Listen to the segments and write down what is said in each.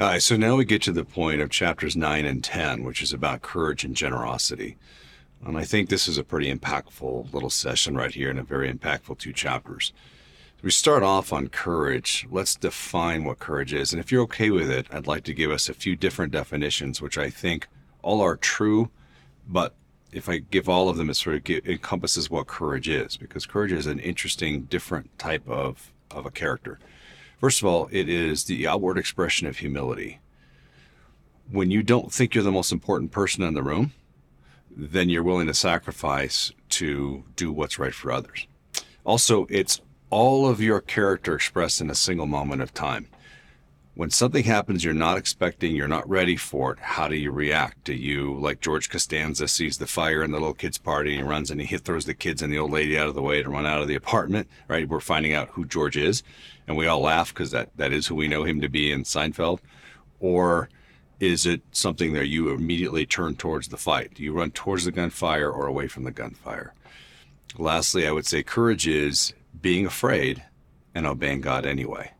All right, so now we get to the point of chapters 9 and 10, which is about courage and generosity. And I think this is a pretty impactful little session right here and a very impactful two chapters. We start off on courage. Let's define what courage is. And if you're okay with it, I'd like to give us a few different definitions, which I think all are true, but if I give all of them, it sort of get, encompasses what courage is, because courage is an interesting, different type of, of a character. First of all, it is the outward expression of humility. When you don't think you're the most important person in the room, then you're willing to sacrifice to do what's right for others. Also, it's all of your character expressed in a single moment of time. When something happens you're not expecting, you're not ready for it, how do you react? Do you, like George Costanza, sees the fire in the little kid's party and he runs and he throws the kids and the old lady out of the way to run out of the apartment, right? We're finding out who George is and we all laugh because that, that is who we know him to be in Seinfeld. Or is it something that you immediately turn towards the fight? Do you run towards the gunfire or away from the gunfire? Lastly, I would say courage is being afraid and obeying God anyway.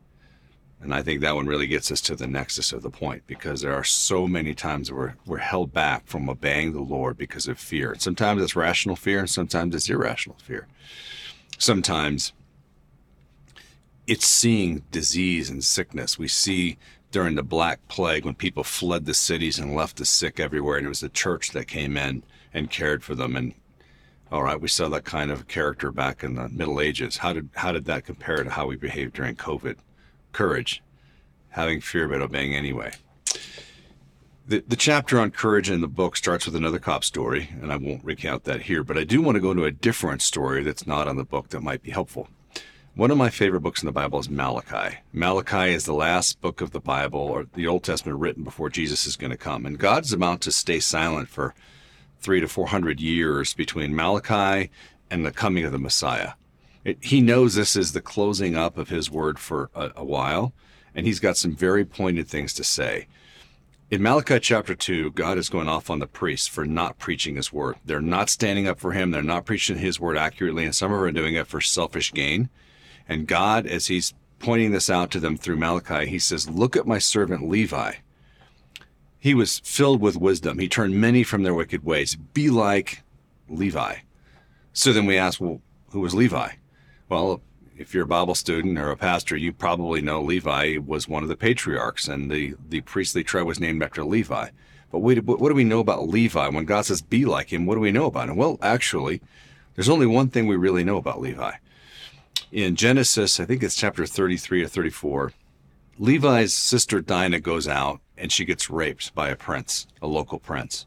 And I think that one really gets us to the nexus of the point because there are so many times we're, we're held back from obeying the Lord because of fear. Sometimes it's rational fear and sometimes it's irrational fear. Sometimes it's seeing disease and sickness. We see during the Black Plague when people fled the cities and left the sick everywhere, and it was the church that came in and cared for them. And all right, we saw that kind of character back in the Middle Ages. How did how did that compare to how we behaved during COVID? Courage, having fear but obeying anyway. The, the chapter on courage in the book starts with another cop story, and I won't recount that here, but I do want to go into a different story that's not on the book that might be helpful. One of my favorite books in the Bible is Malachi. Malachi is the last book of the Bible or the Old Testament written before Jesus is going to come. And God's about to stay silent for three to four hundred years between Malachi and the coming of the Messiah. He knows this is the closing up of his word for a, a while, and he's got some very pointed things to say. In Malachi chapter 2, God is going off on the priests for not preaching his word. They're not standing up for him. They're not preaching his word accurately, and some of them are doing it for selfish gain. And God, as he's pointing this out to them through Malachi, he says, Look at my servant Levi. He was filled with wisdom. He turned many from their wicked ways. Be like Levi. So then we ask, well, who was Levi? Well, if you're a Bible student or a pastor, you probably know Levi was one of the patriarchs, and the, the priestly tribe was named after Levi. But wait, what do we know about Levi? When God says be like him, what do we know about him? Well, actually, there's only one thing we really know about Levi. In Genesis, I think it's chapter 33 or 34, Levi's sister Dinah goes out and she gets raped by a prince, a local prince.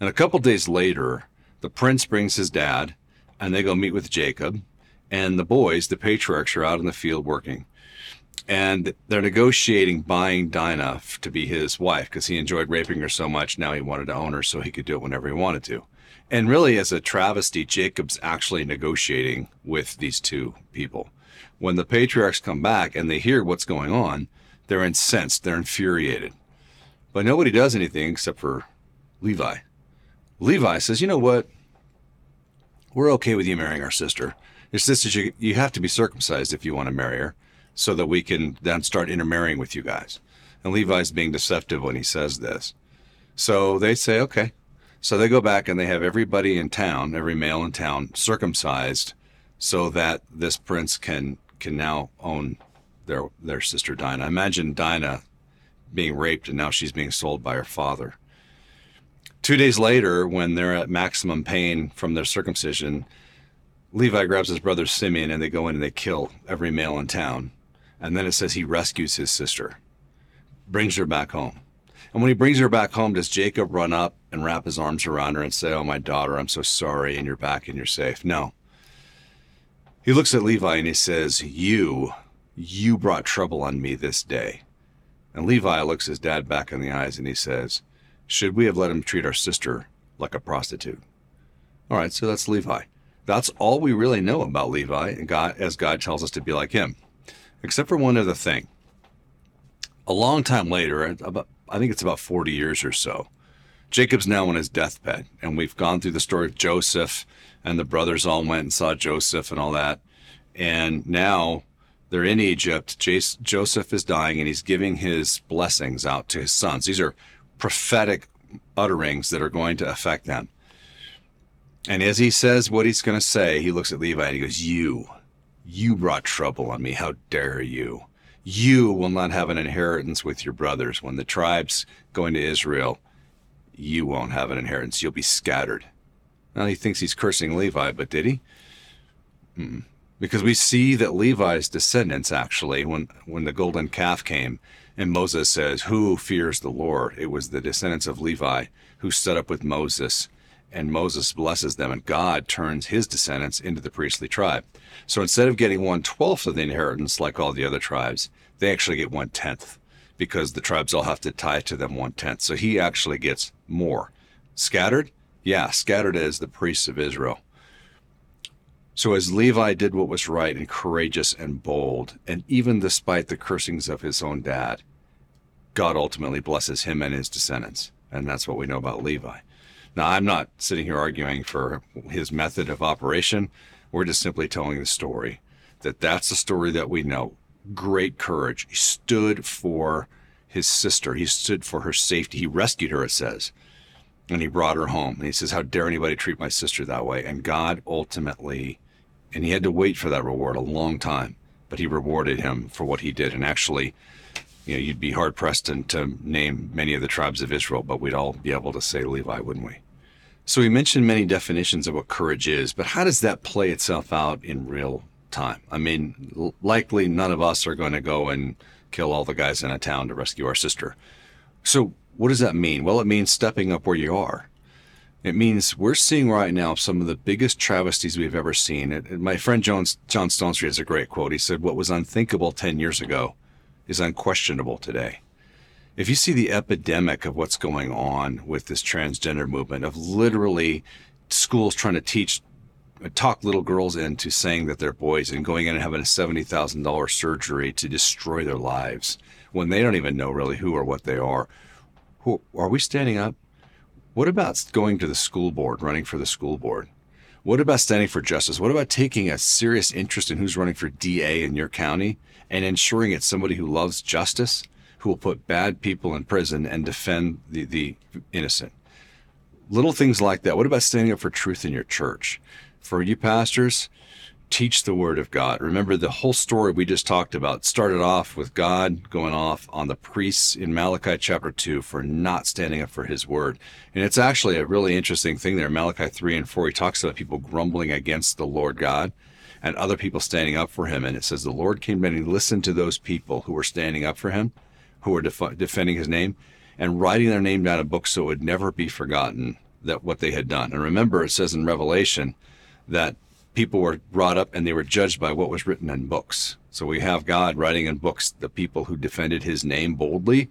And a couple days later, the prince brings his dad and they go meet with Jacob. And the boys, the patriarchs, are out in the field working. And they're negotiating buying Dinah to be his wife because he enjoyed raping her so much. Now he wanted to own her so he could do it whenever he wanted to. And really, as a travesty, Jacob's actually negotiating with these two people. When the patriarchs come back and they hear what's going on, they're incensed, they're infuriated. But nobody does anything except for Levi. Levi says, You know what? We're okay with you marrying our sister. Just that you, you have to be circumcised if you want to marry her so that we can then start intermarrying with you guys. And Levi's being deceptive when he says this. So they say, okay. So they go back and they have everybody in town, every male in town, circumcised so that this prince can can now own their their sister Dinah. Imagine Dinah being raped and now she's being sold by her father. Two days later, when they're at maximum pain from their circumcision, Levi grabs his brother Simeon and they go in and they kill every male in town. And then it says he rescues his sister, brings her back home. And when he brings her back home, does Jacob run up and wrap his arms around her and say, Oh, my daughter, I'm so sorry, and you're back and you're safe? No. He looks at Levi and he says, You, you brought trouble on me this day. And Levi looks his dad back in the eyes and he says, Should we have let him treat our sister like a prostitute? All right, so that's Levi. That's all we really know about Levi, and God, as God tells us to be like him, except for one other thing. A long time later, about I think it's about 40 years or so, Jacob's now on his deathbed, and we've gone through the story of Joseph, and the brothers all went and saw Joseph and all that, and now They're in Egypt. Joseph is dying and he's giving his blessings out to his sons. These are prophetic utterings that are going to affect them. And as he says what he's going to say, he looks at Levi and he goes, You, you brought trouble on me. How dare you? You will not have an inheritance with your brothers. When the tribes go into Israel, you won't have an inheritance. You'll be scattered. Now he thinks he's cursing Levi, but did he? Mm. Because we see that Levi's descendants actually, when when the golden calf came, and Moses says, "Who fears the Lord?" It was the descendants of Levi who stood up with Moses, and Moses blesses them, and God turns his descendants into the priestly tribe. So instead of getting one twelfth of the inheritance like all the other tribes, they actually get one tenth because the tribes all have to tie to them one tenth. So he actually gets more. Scattered? Yeah, scattered as the priests of Israel. So as Levi did what was right and courageous and bold, and even despite the cursings of his own dad, God ultimately blesses him and his descendants. And that's what we know about Levi. Now, I'm not sitting here arguing for his method of operation. We're just simply telling the story that that's the story that we know great courage. He stood for his sister. He stood for her safety. He rescued her, it says. And he brought her home. And he says, How dare anybody treat my sister that way? And God ultimately, and he had to wait for that reward a long time, but he rewarded him for what he did. And actually, you know, you'd be hard pressed to, to name many of the tribes of Israel, but we'd all be able to say Levi, wouldn't we? So we mentioned many definitions of what courage is, but how does that play itself out in real time. I mean, likely none of us are going to go and kill all the guys in a town to rescue our sister. So, what does that mean? Well, it means stepping up where you are. It means we're seeing right now some of the biggest travesties we've ever seen. It, my friend John, John Stonestreet has a great quote. He said, What was unthinkable 10 years ago is unquestionable today. If you see the epidemic of what's going on with this transgender movement, of literally schools trying to teach uh, talk little girls into saying that they're boys and going in and having a $70,000 surgery to destroy their lives when they don't even know really who or what they are. Who, are we standing up? What about going to the school board, running for the school board? What about standing for justice? What about taking a serious interest in who's running for DA in your county and ensuring it's somebody who loves justice, who will put bad people in prison and defend the, the innocent? Little things like that. What about standing up for truth in your church? for you pastors, teach the word of God. Remember the whole story we just talked about started off with God going off on the priests in Malachi chapter 2 for not standing up for his word. And it's actually a really interesting thing there. Malachi 3 and 4, he talks about people grumbling against the Lord God and other people standing up for him. And it says the Lord came and he listened to those people who were standing up for him, who were def- defending his name, and writing their name down in a book so it would never be forgotten that what they had done. And remember, it says in Revelation, that people were brought up and they were judged by what was written in books. So we have God writing in books the people who defended his name boldly,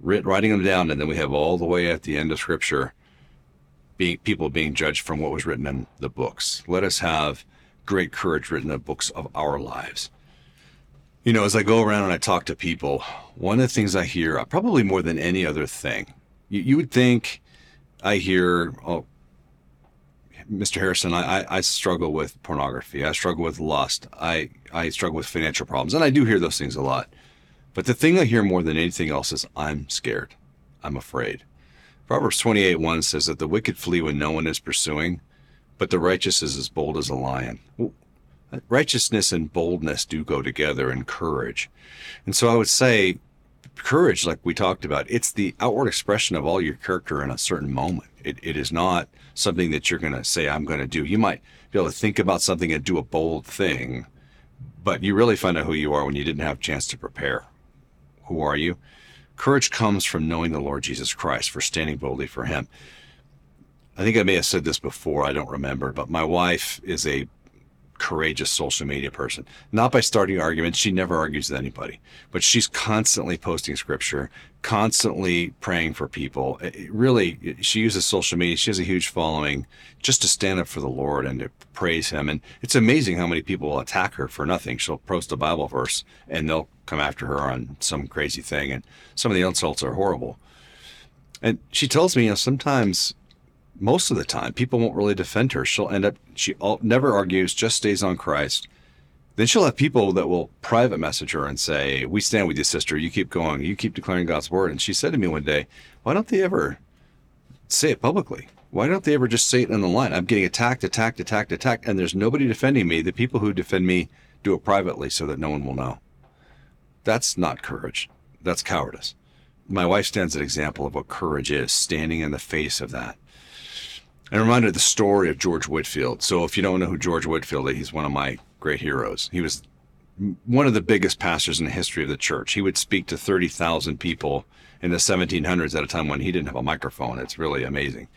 writing them down, and then we have all the way at the end of Scripture, being people being judged from what was written in the books. Let us have great courage written in the books of our lives. You know, as I go around and I talk to people, one of the things I hear, uh, probably more than any other thing, you, you would think I hear, oh, Mr. Harrison, I, I, I, struggle with pornography. I struggle with lust. I, I struggle with financial problems. And I do hear those things a lot. But the thing I hear more than anything else is I'm scared. I'm afraid. Proverbs 28 1 says that the wicked flee when no one is pursuing, but the righteous is as bold as a lion. Righteousness and boldness do go together and courage. And so I would say courage, like we talked about, it's the outward expression of all your character in a certain moment. It, it is not something that you're going to say, I'm going to do. You might be able to think about something and do a bold thing, but you really find out who you are when you didn't have a chance to prepare. Who are you? Courage comes from knowing the Lord Jesus Christ, for standing boldly for Him. I think I may have said this before, I don't remember, but my wife is a courageous social media person. Not by starting arguments. She never argues with anybody, but she's constantly posting scripture, constantly praying for people. It really, she uses social media. She has a huge following just to stand up for the Lord and to praise Him. And it's amazing how many people will attack her for nothing. She'll post a Bible verse and they'll come after her on some crazy thing. And some of the insults are horrible. And she tells me, you know, sometimes most of the time, people won't really defend her. She'll end up, she all, never argues, just stays on Christ. Then she'll have people that will private message her and say, We stand with you, sister. You keep going. You keep declaring God's word. And she said to me one day, Why don't they ever say it publicly? Why don't they ever just say it in the line? I'm getting attacked, attacked, attacked, attacked, and there's nobody defending me. The people who defend me do it privately so that no one will know. That's not courage. That's cowardice. My wife stands an example of what courage is, standing in the face of that. And reminded the story of George Whitefield. So if you don't know who George Whitefield is, he's one of my great heroes. He was one of the biggest pastors in the history of the church. He would speak to 30,000 people in the 1700s at a time when he didn't have a microphone. It's really amazing.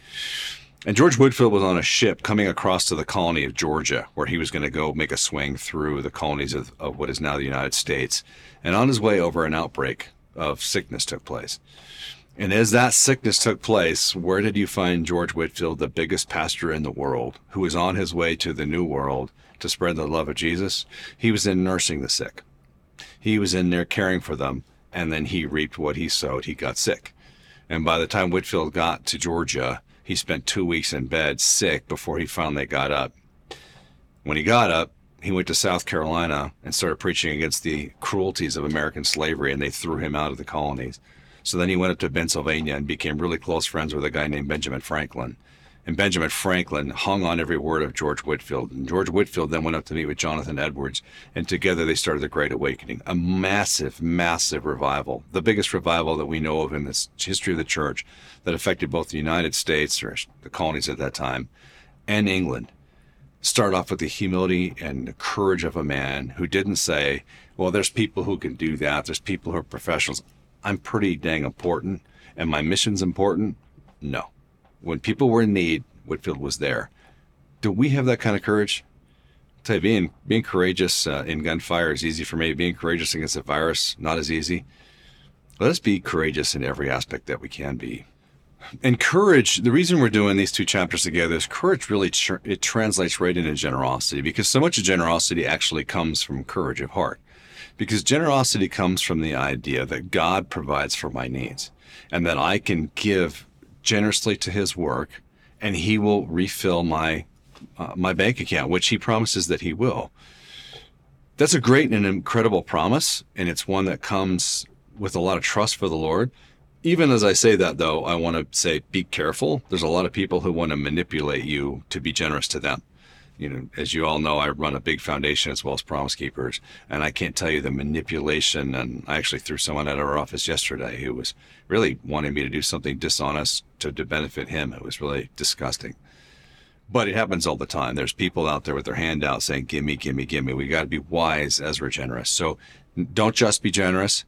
And George Whitefield was on a ship coming across to the colony of Georgia, where he was going to go make a swing through the colonies of, of what is now the United States. And on his way over, an outbreak of sickness took place. And as that sickness took place, where did you find George Whitefield, the biggest pastor in the world, who was on his way to the New World to spread the love of Jesus? He was in nursing the sick. He was in there caring for them, and then he reaped what he sowed. He got sick. And by the time Whitefield got to Georgia, he spent two weeks in bed sick before he finally got up. When he got up, he went to South Carolina and started preaching against the cruelties of American slavery, and they threw him out of the colonies. So then he went up to Pennsylvania and became really close friends with a guy named Benjamin Franklin. And Benjamin Franklin hung on every word of George Whitefield. And George Whitefield then went up to meet with Jonathan Edwards, and together they started the Great Awakening, a massive, massive revival, the biggest revival that we know of in the history of the church that affected both the United States, or the colonies at that time, and England. Start off with the humility and the courage of a man who didn't say, Well, there's people who can do that, there's people who are professionals. I'm pretty dang important, and my mission's important. No when people were in need, Whitefield was there. Do we have that kind of courage? Tell you, being being courageous uh, in gunfire is easy for me. Being courageous against a virus, not as easy. Let us be courageous in every aspect that we can be. And courage, the reason we're doing these two chapters together is courage really tr- it translates right into generosity because so much of generosity actually comes from courage of heart. Because generosity comes from the idea that God provides for my needs and that I can give generously to his work and he will refill my uh, my bank account which he promises that he will. That's a great and incredible promise and it's one that comes with a lot of trust for the lord. Even as i say that though i want to say be careful. There's a lot of people who want to manipulate you to be generous to them you know, as you all know, I run a big foundation as well as Promise Keepers, and I can't tell you the manipulation. And I actually threw someone out of our office yesterday who was really wanting me to do something dishonest to, to benefit him. It was really disgusting. But it happens all the time. There's people out there with their hand out saying, "Give me, give me, give me." We got to be wise as we're generous. So don't just be generous,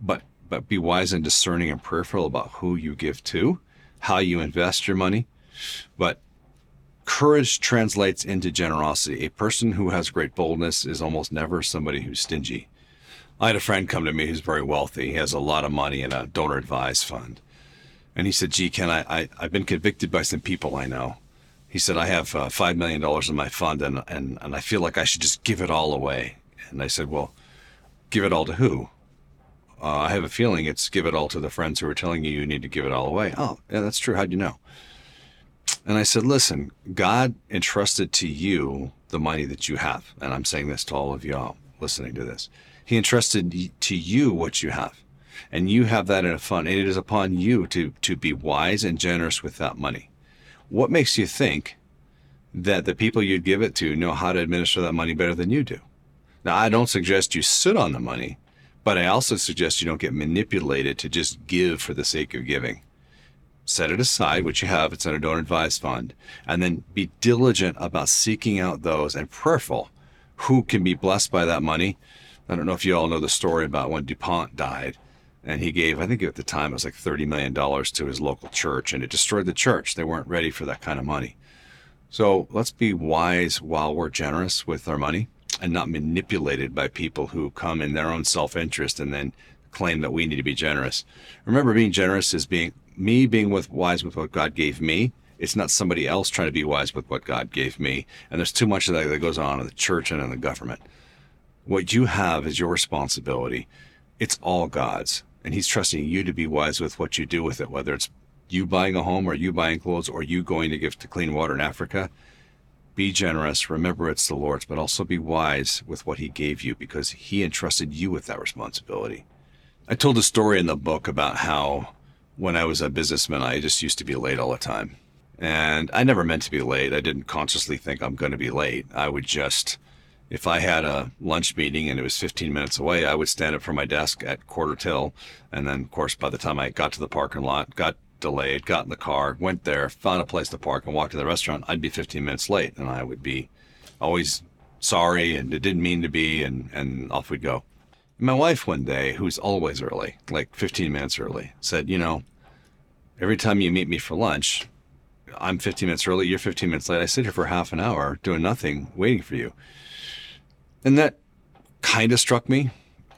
but but be wise and discerning and prayerful about who you give to, how you invest your money. But Courage translates into generosity. A person who has great boldness is almost never somebody who's stingy. I had a friend come to me who's very wealthy. He has a lot of money in a donor advised fund. And he said, Gee, Ken, I, I, have been convicted by some people I know. He said, I have uh, $5 million in my fund and, and, and I feel like I should just give it all away. And I said, Well, give it all to who? Uh, I have a feeling it's give it all to the friends who are telling you you need to give it all away. Oh, yeah, that's true. How'd you know? And I said, listen, God entrusted to you the money that you have. And I'm saying this to all of y'all listening to this. He entrusted to you what you have. And you have that in a fund. And it is upon you to, to be wise and generous with that money. What makes you think that the people you'd give it to know how to administer that money better than you do? Now, I don't suggest you sit on the money, but I also suggest you don't get manipulated to just give for the sake of giving set it aside, which you have, it's in a donor advised fund, and then be diligent about seeking out those and prayerful who can be blessed by that money. I don't know if you all know the story about when DuPont died. And he gave, I think at the time it was like $30 million to his local church, and it destroyed the church. They weren't ready for that kind of money. So let's be wise while we're generous with our money and not manipulated by people who come in their own self interest and then claim that we need to be generous. Remember, being generous is being me being with wise with what God gave me. It's not somebody else trying to be wise with what God gave me. And there's too much of that that goes on in the church and in the government. What you have is your responsibility. It's all God's. And He's trusting you to be wise with what you do with it, whether it's you buying a home or you buying clothes or you going to give to clean water in Africa. Be generous. Remember it's the Lord's, but also be wise with what He gave you because He entrusted you with that responsibility. I told a story in the book about how when I was a businessman, I just used to be late all the time. And I never meant to be late. I didn't consciously think I'm going to be late. I would just, if I had a lunch meeting and it was 15 minutes away, I would stand up from my desk at quarter till. And then, of course, by the time I got to the parking lot, got delayed, got in the car, went there, found a place to park, and walked to the restaurant, I'd be 15 minutes late. And I would be always sorry and it didn't mean to be. And, and off we'd go. My wife one day, who's always early, like 15 minutes early, said, You know, every time you meet me for lunch, I'm 15 minutes early, you're 15 minutes late. I sit here for half an hour doing nothing, waiting for you. And that kind of struck me.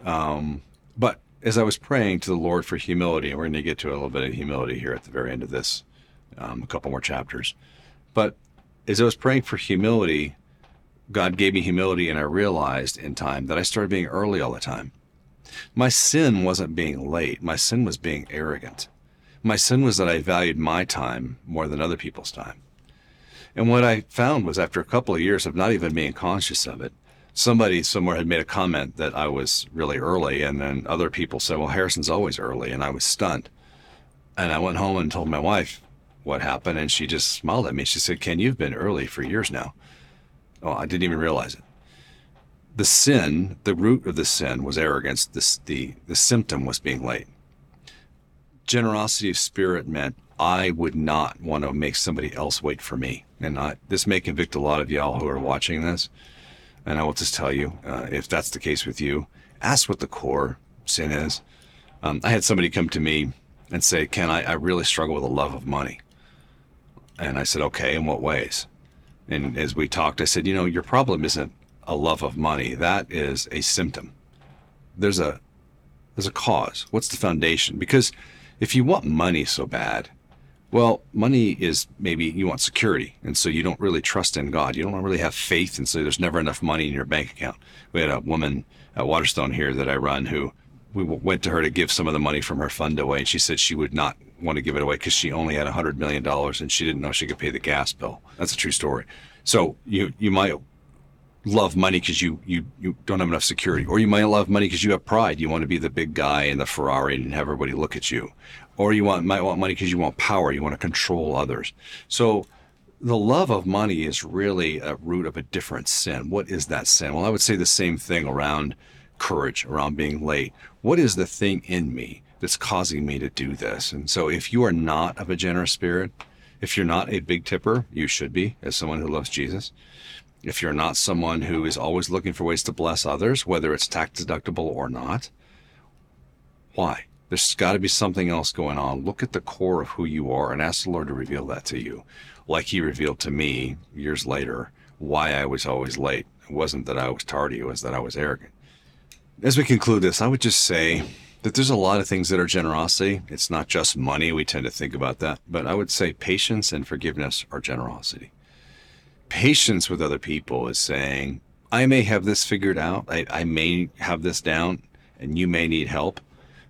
Um, but as I was praying to the Lord for humility, and we're going to get to a little bit of humility here at the very end of this, um, a couple more chapters. But as I was praying for humility, God gave me humility, and I realized in time that I started being early all the time. My sin wasn't being late, my sin was being arrogant. My sin was that I valued my time more than other people's time. And what I found was after a couple of years of not even being conscious of it, somebody somewhere had made a comment that I was really early, and then other people said, Well, Harrison's always early, and I was stunned. And I went home and told my wife what happened, and she just smiled at me. She said, Ken, you've been early for years now. Oh, I didn't even realize it. The sin, the root of the sin was arrogance. The, the symptom was being late generosity of spirit meant I would not want to make somebody else wait for me. And I, this may convict a lot of y'all who are watching this. And I will just tell you, uh, if that's the case with you, ask what the core sin is. Um, I had somebody come to me and say, Ken, I, I really struggle with a love of money. And I said, okay, in what ways? And as we talked, I said, you know, your problem isn't a love of money. That is a symptom. There's a, there's a cause. What's the foundation? Because if you want money so bad, well, money is maybe you want security. And so you don't really trust in God. You don't really have faith. And so there's never enough money in your bank account. We had a woman at Waterstone here that I run who we went to her to give some of the money from her fund away. And she said she would not want to give it away because she only had $100 million and she didn't know she could pay the gas bill. That's a true story. So you, you might love money because you, you, you don't have enough security, or you might love money because you have pride. You want to be the big guy in the Ferrari and have everybody look at you, or you want might want money because you want power. You want to control others. So the love of money is really a root of a different sin. What is that sin? Well, I would say the same thing around courage, around being late. What is the thing in me that's causing me to do this? And so if you are not of a generous spirit, if you're not a big tipper, you should be as someone who loves Jesus if you're not someone who is always looking for ways to bless others, whether it's tax deductible or not, why? There's got to be something else going on. Look at the core of who you are and ask the Lord to reveal that to you. Like He revealed to me years later why I was always late. It wasn't that I was tardy, it was that I was arrogant. As we conclude this, I would just say that there's a lot of things that are generosity. It's not just money. We tend to think about that. But I would say patience and forgiveness are generosity patience with other people is saying, I may have this figured out. I, I may have this down and you may need help.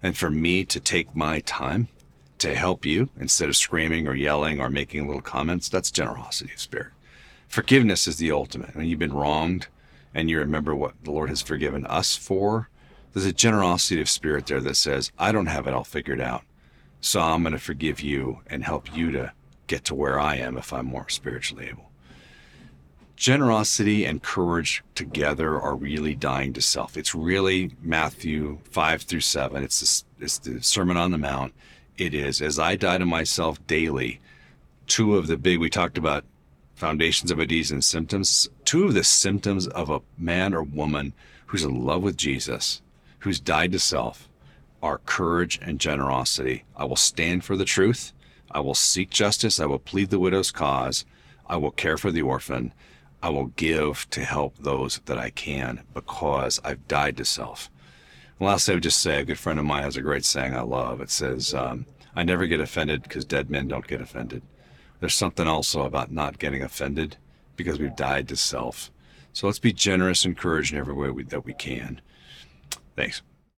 And for me to take my time to help you instead of screaming or yelling or making little comments, that's generosity of spirit. Forgiveness is the ultimate. When you've been wronged and you remember what the Lord has forgiven us for, there's a generosity of spirit there that says, I don't have it all figured out. So I'm going to forgive you and help you to get to where I am if I'm more spiritually able generosity and courage together are really dying to self. It's really Matthew 5 through 7. It's, it's the Sermon on the Mount. It is, as I die to myself daily, two of the big, we talked about foundations of a disease and symptoms. Two of the symptoms of a man or woman who's in love with Jesus, who's died to self, are courage and generosity. I will stand for the truth. I will seek justice. I will plead the widow's cause. I will care for the orphan. I will give to help those that I can because I've died to self. And last, I would just say a good friend of mine has a great saying I love. It says, um, I never get offended because dead men don't get offended. There's something also about not getting offended because we've died to self. So let's be generous and encourage in every way we, that we can. Thanks.